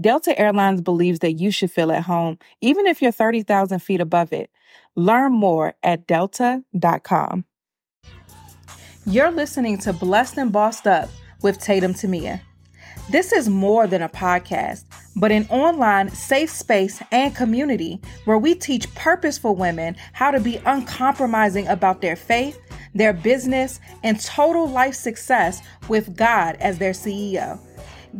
Delta Airlines believes that you should feel at home, even if you're 30,000 feet above it. Learn more at delta.com. You're listening to Blessed and Bossed Up with Tatum Temia. This is more than a podcast, but an online safe space and community where we teach purposeful women how to be uncompromising about their faith, their business, and total life success with God as their CEO.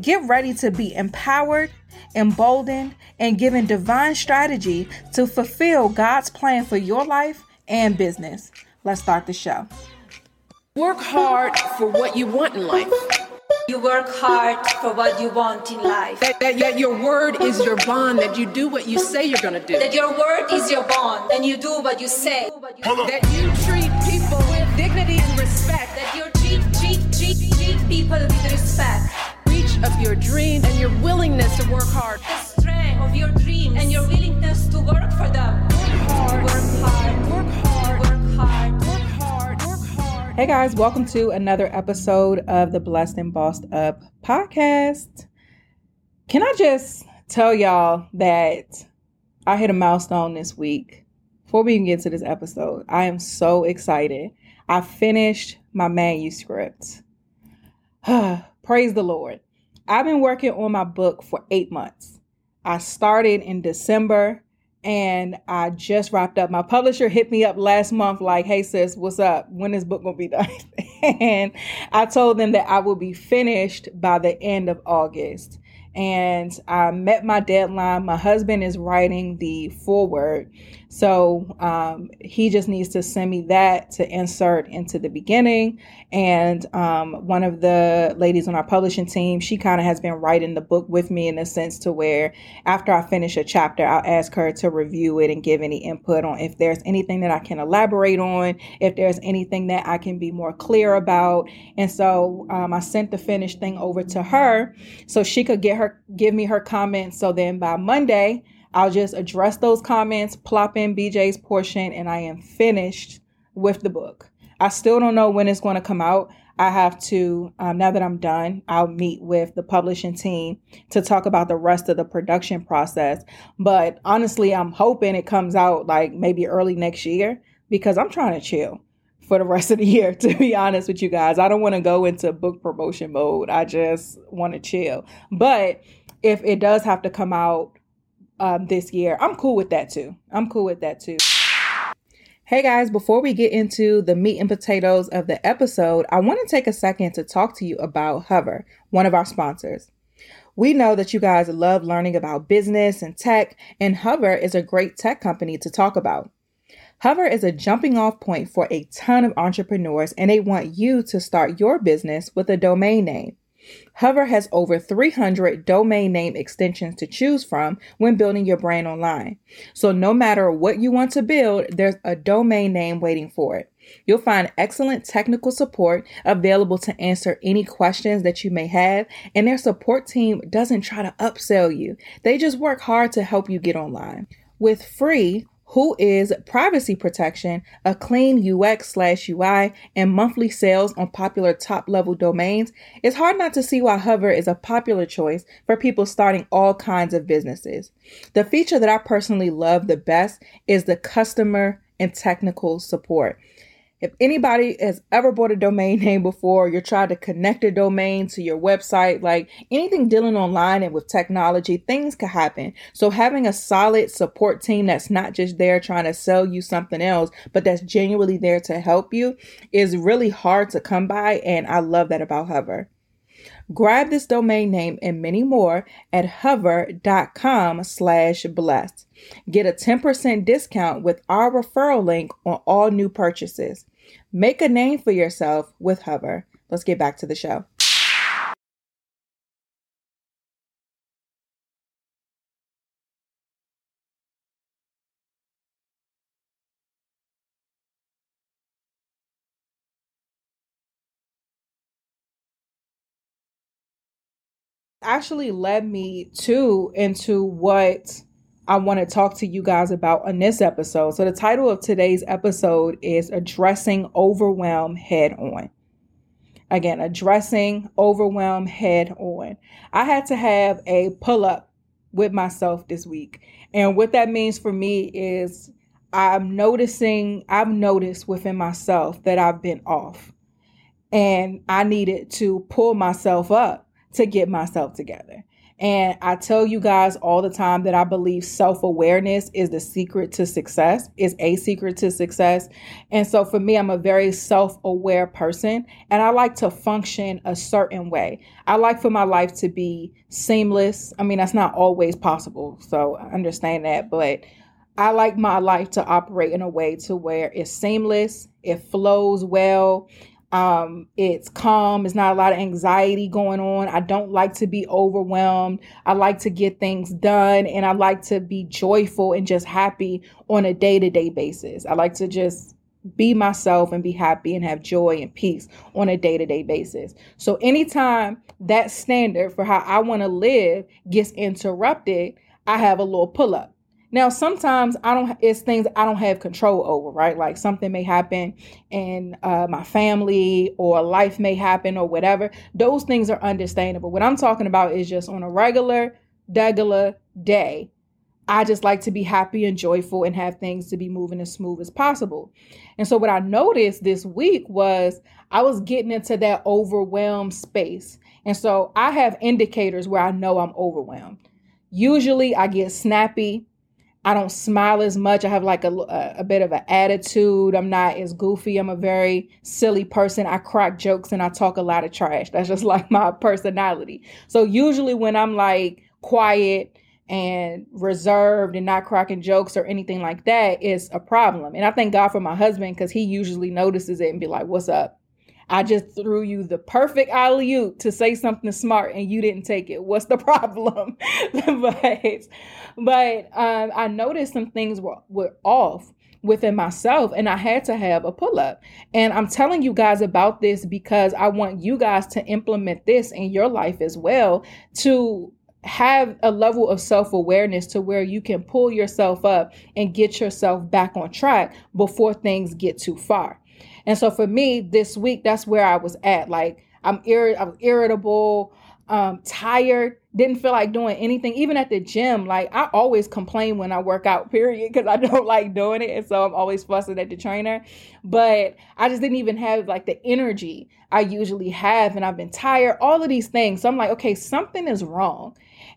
Get ready to be empowered, emboldened, and given divine strategy to fulfill God's plan for your life and business. Let's start the show. Work hard for what you want in life. You work hard for what you want in life. That, that, that your word is your bond, that you do what you say you're going to do. That your word is your bond, and you do what you say. That you treat people with dignity and respect. That you treat, treat, treat, treat people with respect of your dream and your willingness to work hard. The strength of your dreams and your willingness to work for them. Work hard. Work hard. Work hard. Work hard. Work hard. Work hard. Hey guys, welcome to another episode of the Blessed and Bossed Up podcast. Can I just tell y'all that I hit a milestone this week? Before we even get to this episode, I am so excited. I finished my manuscript. Praise the Lord. I've been working on my book for eight months. I started in December and I just wrapped up. My publisher hit me up last month, like, hey, sis, what's up? When is book gonna be done? and I told them that I will be finished by the end of August and I met my deadline. My husband is writing the foreword. So um, he just needs to send me that to insert into the beginning. And um, one of the ladies on our publishing team, she kind of has been writing the book with me in a sense to where after I finish a chapter, I'll ask her to review it and give any input on if there's anything that I can elaborate on, if there's anything that I can be more clear about. And so um, I sent the finished thing over to her so she could get her give me her comments. So then by Monday, I'll just address those comments, plop in BJ's portion, and I am finished with the book. I still don't know when it's going to come out. I have to, um, now that I'm done, I'll meet with the publishing team to talk about the rest of the production process. But honestly, I'm hoping it comes out like maybe early next year because I'm trying to chill for the rest of the year, to be honest with you guys. I don't want to go into book promotion mode. I just want to chill. But if it does have to come out um, this year, I'm cool with that too. I'm cool with that too. Hey guys, before we get into the meat and potatoes of the episode, I want to take a second to talk to you about Hover, one of our sponsors. We know that you guys love learning about business and tech, and Hover is a great tech company to talk about. Hover is a jumping off point for a ton of entrepreneurs, and they want you to start your business with a domain name. Hover has over 300 domain name extensions to choose from when building your brand online. So, no matter what you want to build, there's a domain name waiting for it. You'll find excellent technical support available to answer any questions that you may have, and their support team doesn't try to upsell you, they just work hard to help you get online. With free WHOIS privacy protection, a clean UX slash UI, and monthly sales on popular top level domains, it's hard not to see why Hover is a popular choice for people starting all kinds of businesses. The feature that I personally love the best is the customer and technical support. If anybody has ever bought a domain name before, you're trying to connect a domain to your website, like anything dealing online and with technology, things can happen. So having a solid support team that's not just there trying to sell you something else, but that's genuinely there to help you is really hard to come by. And I love that about Hover. Grab this domain name and many more at hover.com slash blessed. Get a 10% discount with our referral link on all new purchases. Make a name for yourself with Hover. Let's get back to the show. actually led me to into what I want to talk to you guys about on this episode. So, the title of today's episode is Addressing Overwhelm Head On. Again, addressing overwhelm head on. I had to have a pull up with myself this week. And what that means for me is I'm noticing, I've noticed within myself that I've been off. And I needed to pull myself up to get myself together. And I tell you guys all the time that I believe self awareness is the secret to success, is a secret to success. And so for me, I'm a very self aware person and I like to function a certain way. I like for my life to be seamless. I mean, that's not always possible. So I understand that. But I like my life to operate in a way to where it's seamless, it flows well. Um, it's calm. It's not a lot of anxiety going on. I don't like to be overwhelmed. I like to get things done and I like to be joyful and just happy on a day to day basis. I like to just be myself and be happy and have joy and peace on a day to day basis. So, anytime that standard for how I want to live gets interrupted, I have a little pull up. Now, sometimes I don't, it's things I don't have control over, right? Like something may happen in uh, my family or life may happen or whatever. Those things are understandable. What I'm talking about is just on a regular, regular day. I just like to be happy and joyful and have things to be moving as smooth as possible. And so, what I noticed this week was I was getting into that overwhelmed space. And so, I have indicators where I know I'm overwhelmed. Usually, I get snappy I don't smile as much. I have like a, a, bit of an attitude. I'm not as goofy. I'm a very silly person. I crack jokes and I talk a lot of trash. That's just like my personality. So usually when I'm like quiet and reserved and not cracking jokes or anything like that, it's a problem. And I thank God for my husband because he usually notices it and be like, "What's up?" I just threw you the perfect alley oop to say something smart and you didn't take it. What's the problem? but but um, I noticed some things were, were off within myself and I had to have a pull up. And I'm telling you guys about this because I want you guys to implement this in your life as well to have a level of self awareness to where you can pull yourself up and get yourself back on track before things get too far. And so for me, this week, that's where I was at. Like I'm ir- I'm irritable, um, tired, didn't feel like doing anything. Even at the gym, like I always complain when I work out, period, because I don't like doing it. And so I'm always fussing at the trainer. But I just didn't even have like the energy I usually have. And I've been tired, all of these things. So I'm like, okay, something is wrong.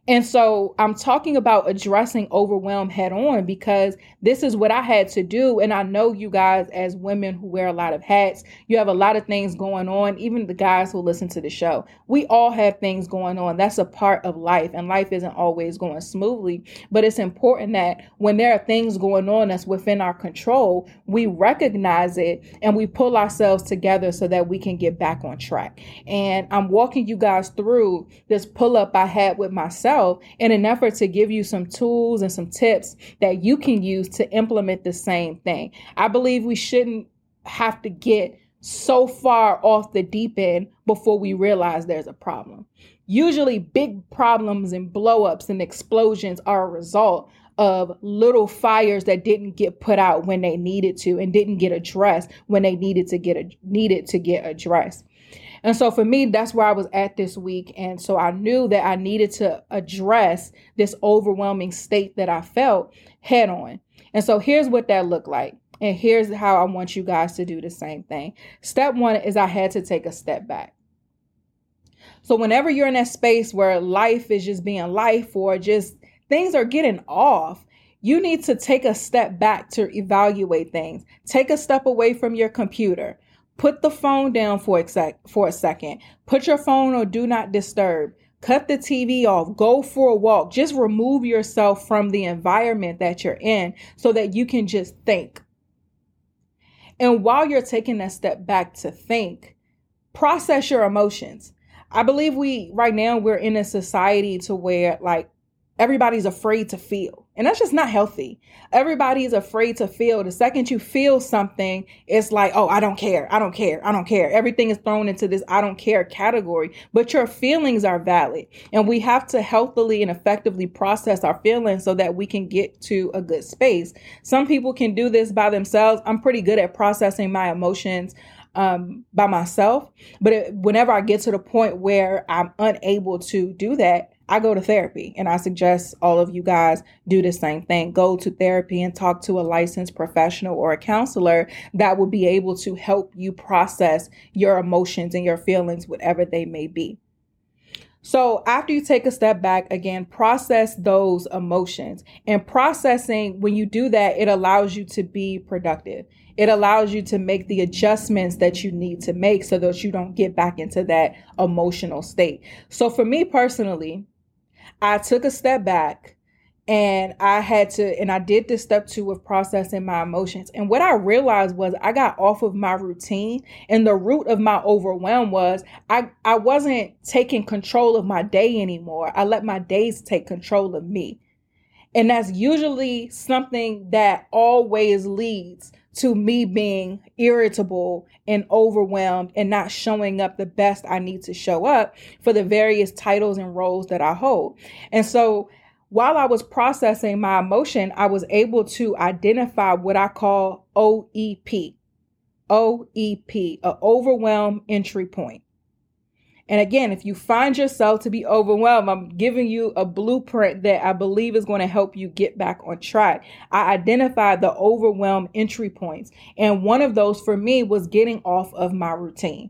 And so I'm talking about addressing overwhelm head on because this is what I had to do. And I know you guys, as women who wear a lot of hats, you have a lot of things going on. Even the guys who listen to the show, we all have things going on. That's a part of life, and life isn't always going smoothly. But it's important that when there are things going on that's within our control, we recognize it and we pull ourselves together so that we can get back on track. And I'm walking you guys through this pull up I had with myself yourself in an effort to give you some tools and some tips that you can use to implement the same thing. I believe we shouldn't have to get so far off the deep end before we realize there's a problem. Usually, big problems and blowups and explosions are a result of little fires that didn't get put out when they needed to and didn't get addressed when they needed to get needed to get addressed. And so for me, that's where I was at this week. And so I knew that I needed to address this overwhelming state that I felt head on. And so here's what that looked like. And here's how I want you guys to do the same thing. Step one is I had to take a step back. So whenever you're in that space where life is just being life or just things are getting off, you need to take a step back to evaluate things. Take a step away from your computer. Put the phone down for a, sec- for a second. Put your phone on do not disturb. Cut the TV off. Go for a walk. Just remove yourself from the environment that you're in so that you can just think. And while you're taking that step back to think, process your emotions. I believe we right now we're in a society to where like everybody's afraid to feel. And that's just not healthy. Everybody is afraid to feel. The second you feel something, it's like, oh, I don't care. I don't care. I don't care. Everything is thrown into this I don't care category. But your feelings are valid. And we have to healthily and effectively process our feelings so that we can get to a good space. Some people can do this by themselves. I'm pretty good at processing my emotions um, by myself. But it, whenever I get to the point where I'm unable to do that, I go to therapy and I suggest all of you guys do the same thing. Go to therapy and talk to a licensed professional or a counselor that will be able to help you process your emotions and your feelings, whatever they may be. So, after you take a step back, again, process those emotions. And processing, when you do that, it allows you to be productive. It allows you to make the adjustments that you need to make so that you don't get back into that emotional state. So, for me personally, I took a step back and I had to, and I did this step two of processing my emotions. And what I realized was I got off of my routine, and the root of my overwhelm was I, I wasn't taking control of my day anymore. I let my days take control of me. And that's usually something that always leads to me being irritable and overwhelmed and not showing up the best I need to show up for the various titles and roles that I hold. And so while I was processing my emotion, I was able to identify what I call OEP. OEP, a overwhelm entry point. And again, if you find yourself to be overwhelmed, I'm giving you a blueprint that I believe is going to help you get back on track. I identified the overwhelm entry points. And one of those for me was getting off of my routine.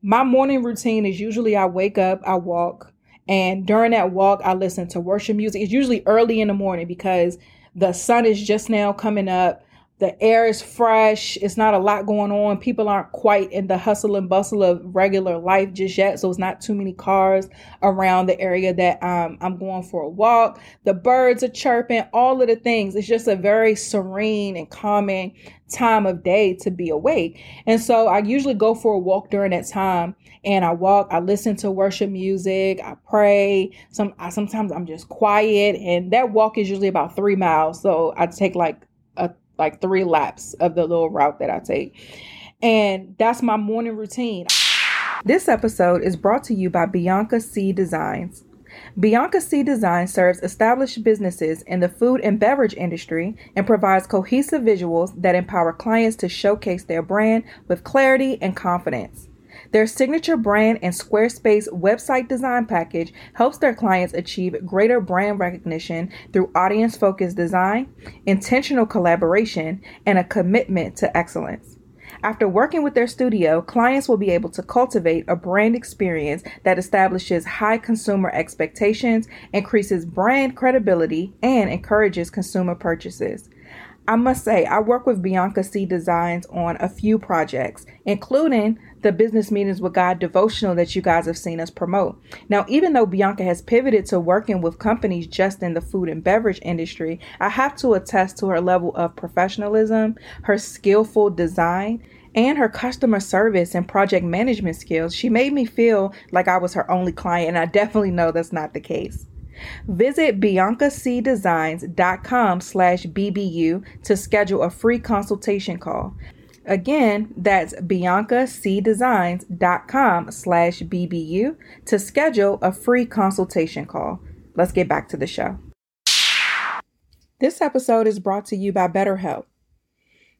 My morning routine is usually I wake up, I walk, and during that walk, I listen to worship music. It's usually early in the morning because the sun is just now coming up the air is fresh. It's not a lot going on. People aren't quite in the hustle and bustle of regular life just yet so it's not too many cars around the area that um, i'm going for a walk. The birds are chirping all of the things. It's just a very serene and calming time of day to be awake. And so i usually go for a walk during that time and i walk i listen to worship music i pray. Some I, sometimes i'm just quiet and that walk is usually about three miles so i take like like three laps of the little route that I take. And that's my morning routine. This episode is brought to you by Bianca C Designs. Bianca C Design serves established businesses in the food and beverage industry and provides cohesive visuals that empower clients to showcase their brand with clarity and confidence. Their signature brand and Squarespace website design package helps their clients achieve greater brand recognition through audience focused design, intentional collaboration, and a commitment to excellence. After working with their studio, clients will be able to cultivate a brand experience that establishes high consumer expectations, increases brand credibility, and encourages consumer purchases. I must say, I work with Bianca C Designs on a few projects, including the Business Meetings with God devotional that you guys have seen us promote. Now, even though Bianca has pivoted to working with companies just in the food and beverage industry, I have to attest to her level of professionalism, her skillful design, and her customer service and project management skills. She made me feel like I was her only client, and I definitely know that's not the case. Visit biancacdesigns.com slash BBU to schedule a free consultation call. Again, that's biancacdesigns.com slash BBU to schedule a free consultation call. Let's get back to the show. This episode is brought to you by BetterHelp.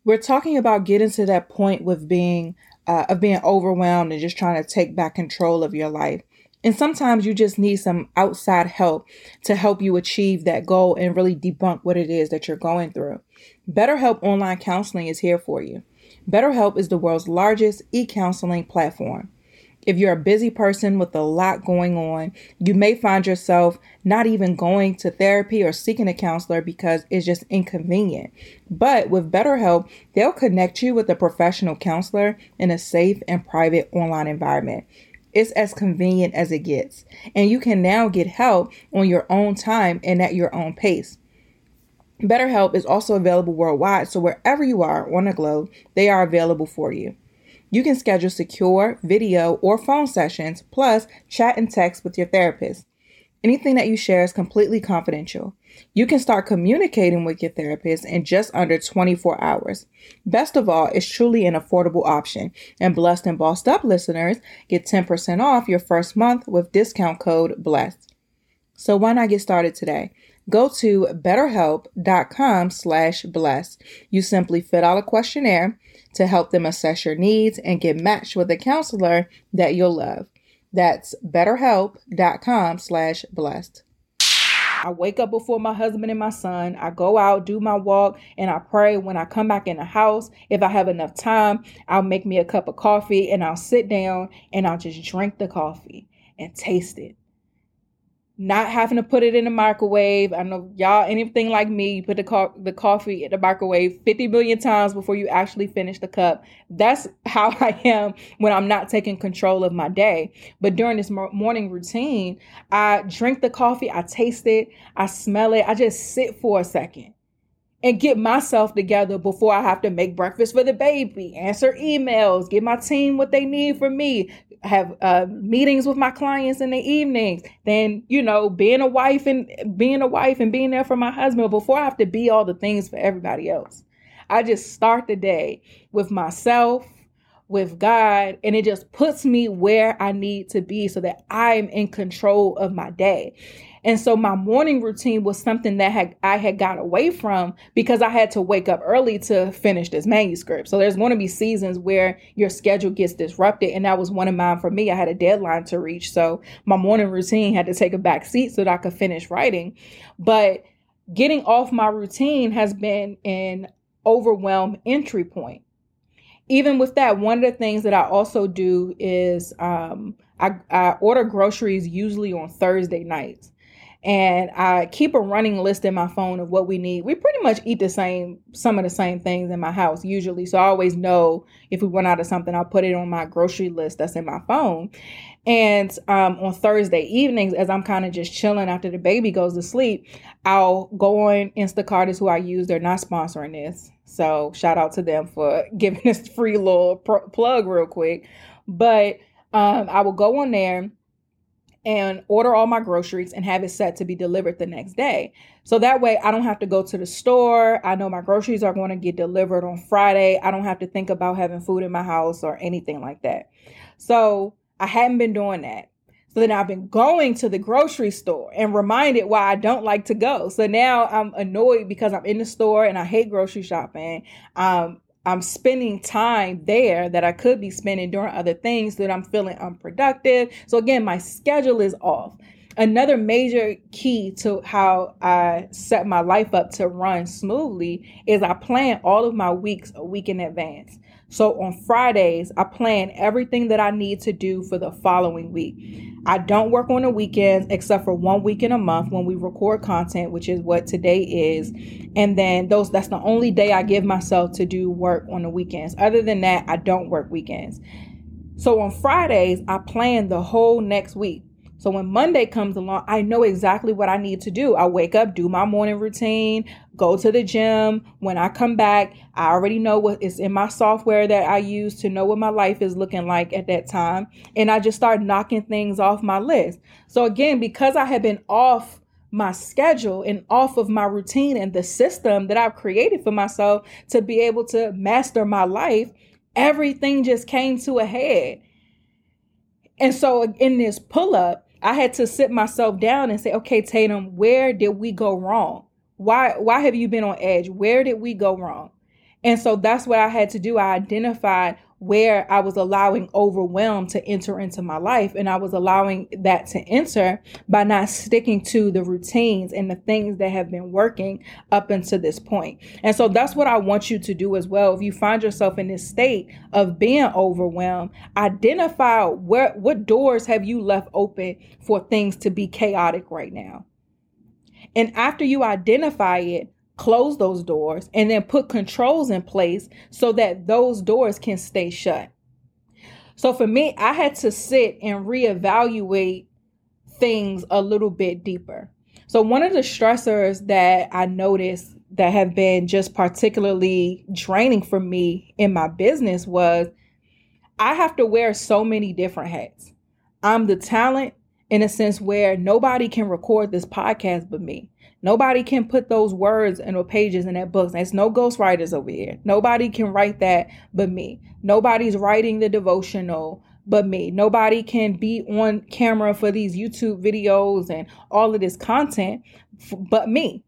We're talking about getting to that point with being uh, of being overwhelmed and just trying to take back control of your life. And sometimes you just need some outside help to help you achieve that goal and really debunk what it is that you're going through. BetterHelp Online Counseling is here for you. BetterHelp is the world's largest e counseling platform. If you're a busy person with a lot going on, you may find yourself not even going to therapy or seeking a counselor because it's just inconvenient. But with BetterHelp, they'll connect you with a professional counselor in a safe and private online environment. It's as convenient as it gets, and you can now get help on your own time and at your own pace. BetterHelp is also available worldwide, so wherever you are on the globe, they are available for you. You can schedule secure video or phone sessions, plus chat and text with your therapist. Anything that you share is completely confidential. You can start communicating with your therapist in just under 24 hours. Best of all, it's truly an affordable option, and Blessed and Bossed Up listeners get 10% off your first month with discount code BLESSED. So why not get started today? Go to betterhelp.com slash bless. You simply fill out a questionnaire to help them assess your needs and get matched with a counselor that you'll love. That's betterhelp.com slash blessed. I wake up before my husband and my son. I go out, do my walk, and I pray. When I come back in the house, if I have enough time, I'll make me a cup of coffee and I'll sit down and I'll just drink the coffee and taste it not having to put it in the microwave. I know y'all anything like me, you put the co- the coffee in the microwave 50 million times before you actually finish the cup. That's how I am when I'm not taking control of my day. But during this morning routine, I drink the coffee, I taste it, I smell it, I just sit for a second and get myself together before I have to make breakfast for the baby, answer emails, give my team what they need from me, have uh, meetings with my clients in the evenings, then you know, being a wife and being a wife and being there for my husband before I have to be all the things for everybody else. I just start the day with myself, with God, and it just puts me where I need to be so that I'm in control of my day. And so my morning routine was something that had I had got away from because I had to wake up early to finish this manuscript. So there's going to be seasons where your schedule gets disrupted and that was one of mine for me. I had a deadline to reach. So my morning routine had to take a back seat so that I could finish writing. But getting off my routine has been an overwhelm entry point. Even with that, one of the things that I also do is um, I, I order groceries usually on Thursday nights and I keep a running list in my phone of what we need. We pretty much eat the same, some of the same things in my house usually. So I always know if we run out of something, I'll put it on my grocery list that's in my phone. And um, on Thursday evenings, as I'm kind of just chilling after the baby goes to sleep, I'll go on Instacart is who I use. They're not sponsoring this. So shout out to them for giving this free little plug real quick. But um, I will go on there and order all my groceries and have it set to be delivered the next day. So that way I don't have to go to the store. I know my groceries are going to get delivered on Friday. I don't have to think about having food in my house or anything like that. So I hadn't been doing that. So then I've been going to the grocery store and reminded why I don't like to go. So now I'm annoyed because I'm in the store and I hate grocery shopping. Um, I'm spending time there that I could be spending doing other things that I'm feeling unproductive. So again, my schedule is off. Another major key to how I set my life up to run smoothly is I plan all of my weeks a week in advance. So on Fridays, I plan everything that I need to do for the following week. I don't work on the weekends except for one week in a month when we record content, which is what today is. And then those that's the only day I give myself to do work on the weekends. Other than that, I don't work weekends. So on Fridays, I plan the whole next week. So when Monday comes along, I know exactly what I need to do. I wake up, do my morning routine, go to the gym. When I come back, I already know what is in my software that I use to know what my life is looking like at that time. And I just start knocking things off my list. So again, because I have been off my schedule and off of my routine and the system that I've created for myself to be able to master my life, everything just came to a head. And so in this pull up, I had to sit myself down and say, okay, Tatum, where did we go wrong? Why why have you been on edge? Where did we go wrong? And so that's what I had to do. I identified where I was allowing overwhelm to enter into my life. And I was allowing that to enter by not sticking to the routines and the things that have been working up until this point. And so that's what I want you to do as well. If you find yourself in this state of being overwhelmed, identify where what doors have you left open for things to be chaotic right now. And after you identify it, close those doors, and then put controls in place so that those doors can stay shut. So for me, I had to sit and reevaluate things a little bit deeper. So one of the stressors that I noticed that have been just particularly draining for me in my business was I have to wear so many different hats. I'm the talent in a sense where nobody can record this podcast but me. Nobody can put those words in the pages in that book. There's no ghostwriters over here. Nobody can write that but me. Nobody's writing the devotional but me. Nobody can be on camera for these YouTube videos and all of this content but me.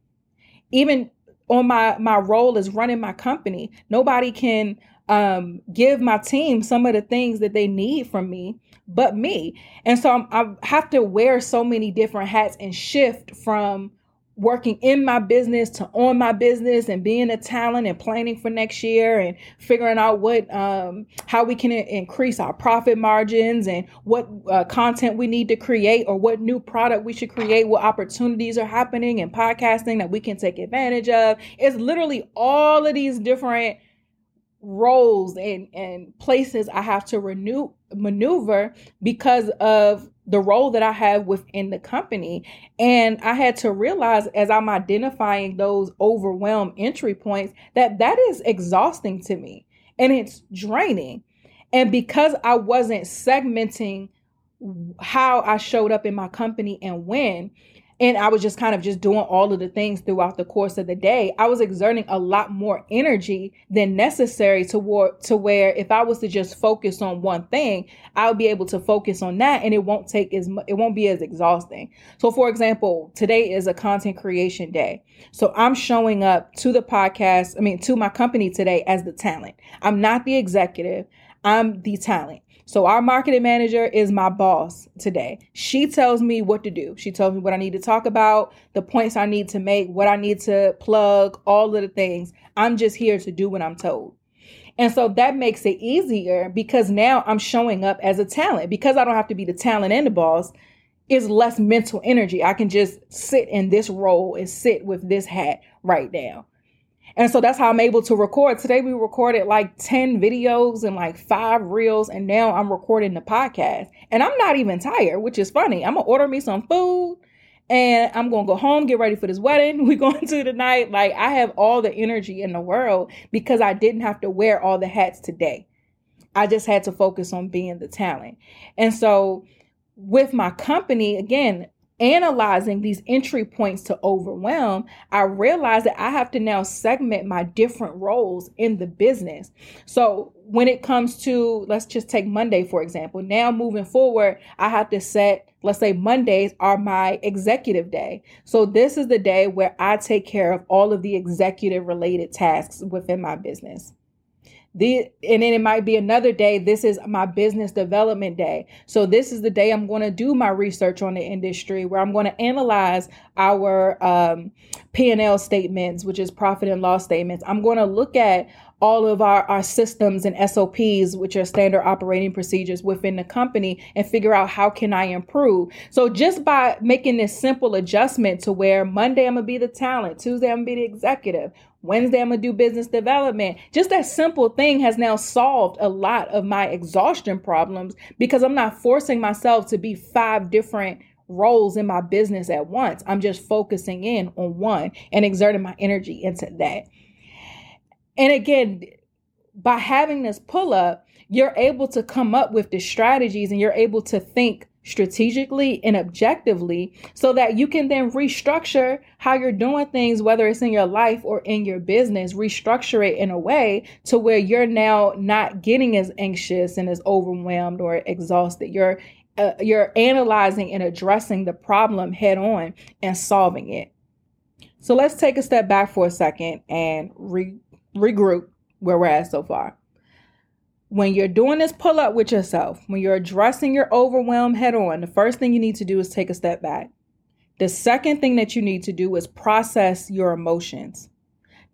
Even on my my role as running my company, nobody can um, give my team some of the things that they need from me but me. And so I'm, I have to wear so many different hats and shift from working in my business to on my business and being a talent and planning for next year and figuring out what um, how we can increase our profit margins and what uh, content we need to create or what new product we should create what opportunities are happening in podcasting that we can take advantage of. It's literally all of these different roles and and places I have to renew maneuver because of the role that I have within the company. And I had to realize as I'm identifying those overwhelmed entry points that that is exhausting to me and it's draining. And because I wasn't segmenting how I showed up in my company and when, and I was just kind of just doing all of the things throughout the course of the day. I was exerting a lot more energy than necessary toward to where if I was to just focus on one thing, I'll be able to focus on that and it won't take as it won't be as exhausting. So for example, today is a content creation day. So I'm showing up to the podcast, I mean to my company today as the talent. I'm not the executive. I'm the talent. So our marketing manager is my boss today. She tells me what to do. She tells me what I need to talk about, the points I need to make, what I need to plug, all of the things. I'm just here to do what I'm told. And so that makes it easier because now I'm showing up as a talent because I don't have to be the talent and the boss. Is less mental energy. I can just sit in this role and sit with this hat right now. And so that's how I'm able to record. Today we recorded like 10 videos and like five reels, and now I'm recording the podcast. And I'm not even tired, which is funny. I'm gonna order me some food and I'm gonna go home, get ready for this wedding we're going to tonight. Like I have all the energy in the world because I didn't have to wear all the hats today. I just had to focus on being the talent. And so with my company, again, analyzing these entry points to overwhelm, I realized that I have to now segment my different roles in the business. So when it comes to, let's just take Monday, for example, now moving forward, I have to set, let's say Mondays are my executive day. So this is the day where I take care of all of the executive related tasks within my business. The, and then it might be another day. This is my business development day. So this is the day I'm going to do my research on the industry, where I'm going to analyze our um, P&L statements, which is profit and loss statements. I'm going to look at all of our, our systems and SOPs, which are standard operating procedures within the company, and figure out how can I improve. So just by making this simple adjustment to where Monday I'm gonna be the talent, Tuesday I'm gonna be the executive, Wednesday I'm gonna do business development. Just that simple thing has now solved a lot of my exhaustion problems because I'm not forcing myself to be five different roles in my business at once. I'm just focusing in on one and exerting my energy into that. And again, by having this pull up, you're able to come up with the strategies and you're able to think strategically and objectively so that you can then restructure how you're doing things, whether it's in your life or in your business, restructure it in a way to where you're now not getting as anxious and as overwhelmed or exhausted. You're uh, you're analyzing and addressing the problem head on and solving it. So let's take a step back for a second and re- regroup where we're at so far. When you're doing this pull up with yourself, when you're addressing your overwhelm head on, the first thing you need to do is take a step back. The second thing that you need to do is process your emotions.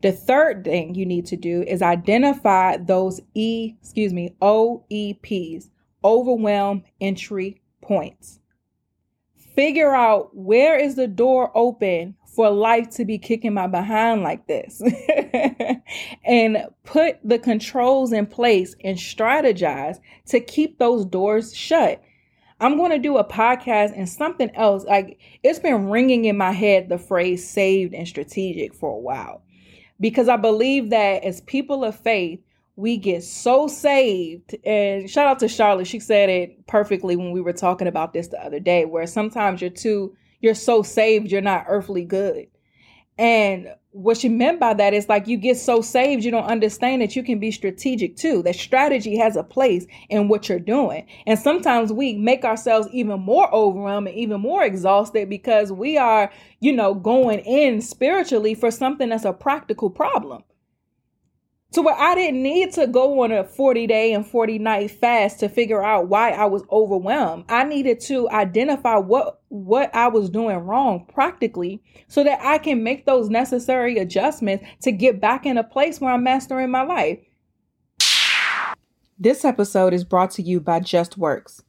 The third thing you need to do is identify those E, excuse me, OEPs, overwhelm entry points. Figure out where is the door open for life to be kicking my behind like this and put the controls in place and strategize to keep those doors shut. I'm going to do a podcast and something else. Like it's been ringing in my head the phrase saved and strategic for a while because I believe that as people of faith, we get so saved. And shout out to Charlotte. She said it perfectly when we were talking about this the other day, where sometimes you're too, you're so saved, you're not earthly good. And what she meant by that is like you get so saved, you don't understand that you can be strategic too. That strategy has a place in what you're doing. And sometimes we make ourselves even more overwhelmed and even more exhausted because we are, you know, going in spiritually for something that's a practical problem to where I didn't need to go on a 40 day and 40 night fast to figure out why I was overwhelmed. I needed to identify what what I was doing wrong practically so that I can make those necessary adjustments to get back in a place where I'm mastering my life. This episode is brought to you by Justworks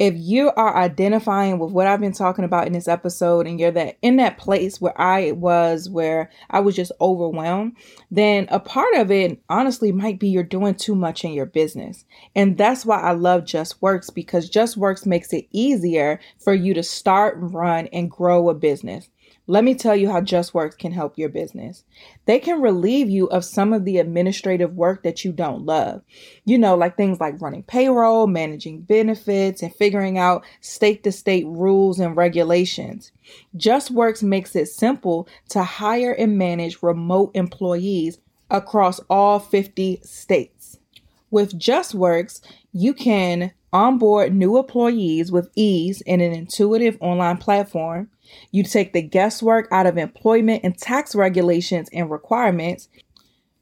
if you are identifying with what I've been talking about in this episode and you're that in that place where I was where I was just overwhelmed, then a part of it honestly might be you're doing too much in your business. And that's why I love Justworks because Justworks makes it easier for you to start, run and grow a business. Let me tell you how Justworks can help your business. They can relieve you of some of the administrative work that you don't love. You know, like things like running payroll, managing benefits, and figuring out state to state rules and regulations. Justworks makes it simple to hire and manage remote employees across all 50 states. With Justworks, you can onboard new employees with ease in an intuitive online platform you take the guesswork out of employment and tax regulations and requirements.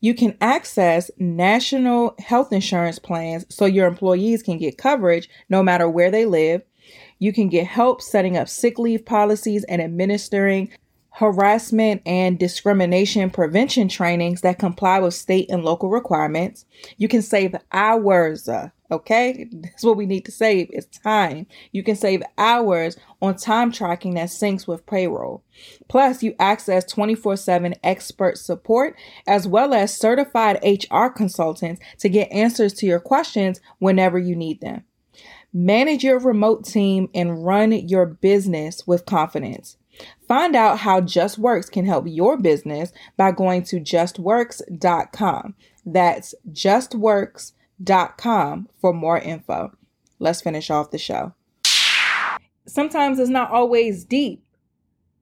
You can access national health insurance plans so your employees can get coverage no matter where they live. You can get help setting up sick leave policies and administering harassment and discrimination prevention trainings that comply with state and local requirements. You can save hours uh, Okay, that's what we need to save is time. You can save hours on time tracking that syncs with payroll. Plus, you access 24 7 expert support as well as certified HR consultants to get answers to your questions whenever you need them. Manage your remote team and run your business with confidence. Find out how Justworks can help your business by going to justworks.com. That's justworks.com com for more info. Let's finish off the show. Sometimes it's not always deep.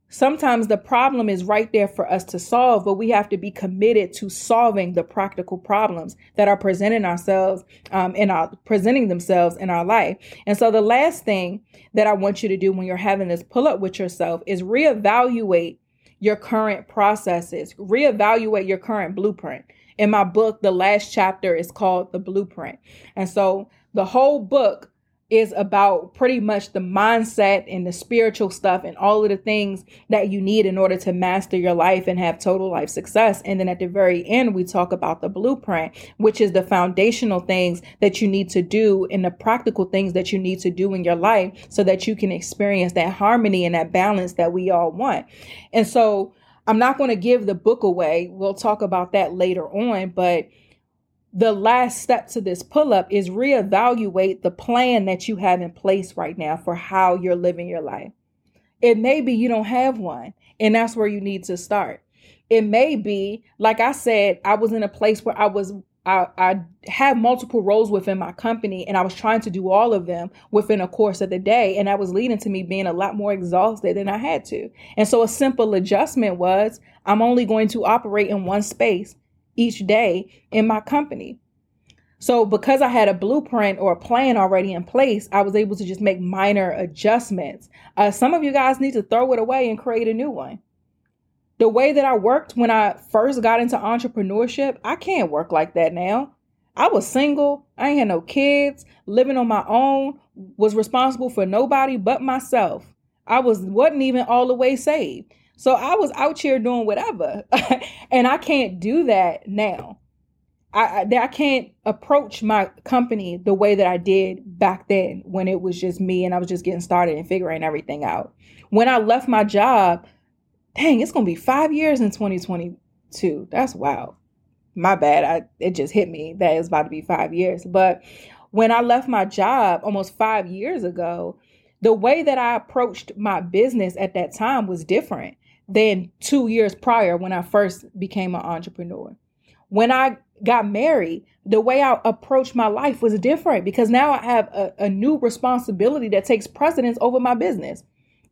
Sometimes the problem is right there for us to solve, but we have to be committed to solving the practical problems that are presenting ourselves um, in our presenting themselves in our life. And so, the last thing that I want you to do when you're having this pull up with yourself is reevaluate your current processes, reevaluate your current blueprint in my book, the last chapter is called The Blueprint. And so the whole book is about pretty much the mindset and the spiritual stuff and all of the things that you need in order to master your life and have total life success. And then at the very end, we talk about the blueprint, which is the foundational things that you need to do and the practical things that you need to do in your life so that you can experience that harmony and that balance that we all want. And so I'm not going to give the book away. We'll talk about that later on, but the last step to this pull up is reevaluate the plan that you have in place right now for how you're living your life. It may be you don't have one, and that's where you need to start. It may be, like I said, I was in a place where I was I, I had multiple roles within my company and I was trying to do all of them within a course of the day. And that was leading to me being a lot more exhausted than I had to. And so a simple adjustment was I'm only going to operate in one space each day in my company. So because I had a blueprint or a plan already in place, I was able to just make minor adjustments. Uh, some of you guys need to throw it away and create a new one. The way that I worked when I first got into entrepreneurship, I can't work like that now. I was single, I ain't had no kids, living on my own, was responsible for nobody but myself. I was wasn't even all the way saved. So I was out here doing whatever. and I can't do that now. I, I, I can't approach my company the way that I did back then when it was just me and I was just getting started and figuring everything out. When I left my job, dang, it's gonna be five years in 2022. That's wow. My bad. I it just hit me that it's about to be five years. But when I left my job almost five years ago, the way that I approached my business at that time was different than two years prior when I first became an entrepreneur. When I got married, the way I approached my life was different because now I have a, a new responsibility that takes precedence over my business.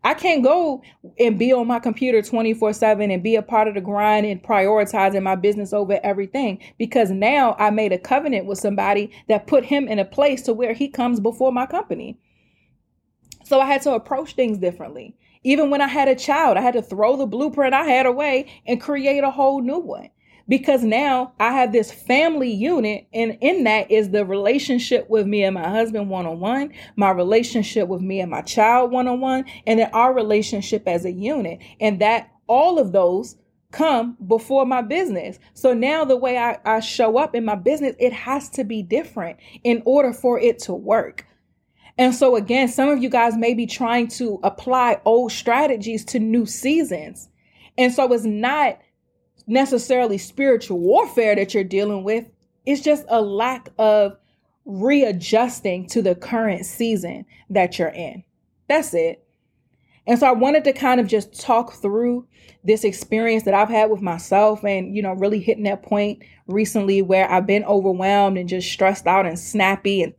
I can't go and be on my computer 24 7 and be a part of the grind and prioritizing my business over everything because now I made a covenant with somebody that put him in a place to where he comes before my company. So I had to approach things differently. Even when I had a child, I had to throw the blueprint I had away and create a whole new one because now I have this family unit, and in that is the relationship with me and my husband one on one, my relationship with me and my child one on one, and then our relationship as a unit. And that all of those come before my business. So now the way I, I show up in my business, it has to be different in order for it to work. And so, again, some of you guys may be trying to apply old strategies to new seasons. And so it's not necessarily spiritual warfare that you're dealing with. It's just a lack of readjusting to the current season that you're in. That's it. And so I wanted to kind of just talk through this experience that I've had with myself and, you know, really hitting that point recently where I've been overwhelmed and just stressed out and snappy and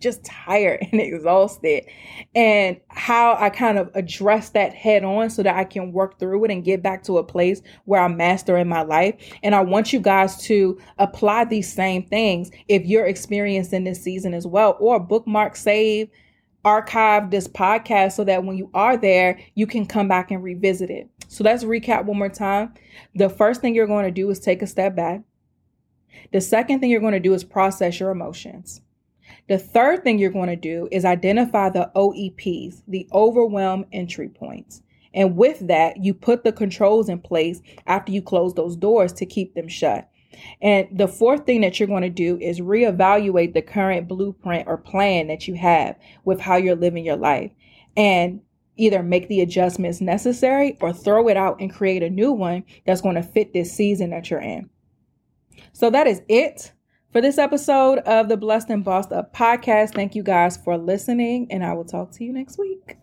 just tired and exhausted and how I kind of address that head on so that I can work through it and get back to a place where I'm mastering my life. And I want you guys to apply these same things if you're experiencing this season as well, or bookmark, save, archive this podcast so that when you are there, you can come back and revisit it. So let's recap one more time. The first thing you're going to do is take a step back. The second thing you're going to do is process your emotions. The third thing you're going to do is identify the OEPs, the overwhelm entry points. And with that, you put the controls in place after you close those doors to keep them shut. And the fourth thing that you're going to do is reevaluate the current blueprint or plan that you have with how you're living your life and either make the adjustments necessary or throw it out and create a new one that's going to fit this season that you're in. So that is it for this episode of the Blessed and Bossed Up podcast. Thank you guys for listening, and I will talk to you next week.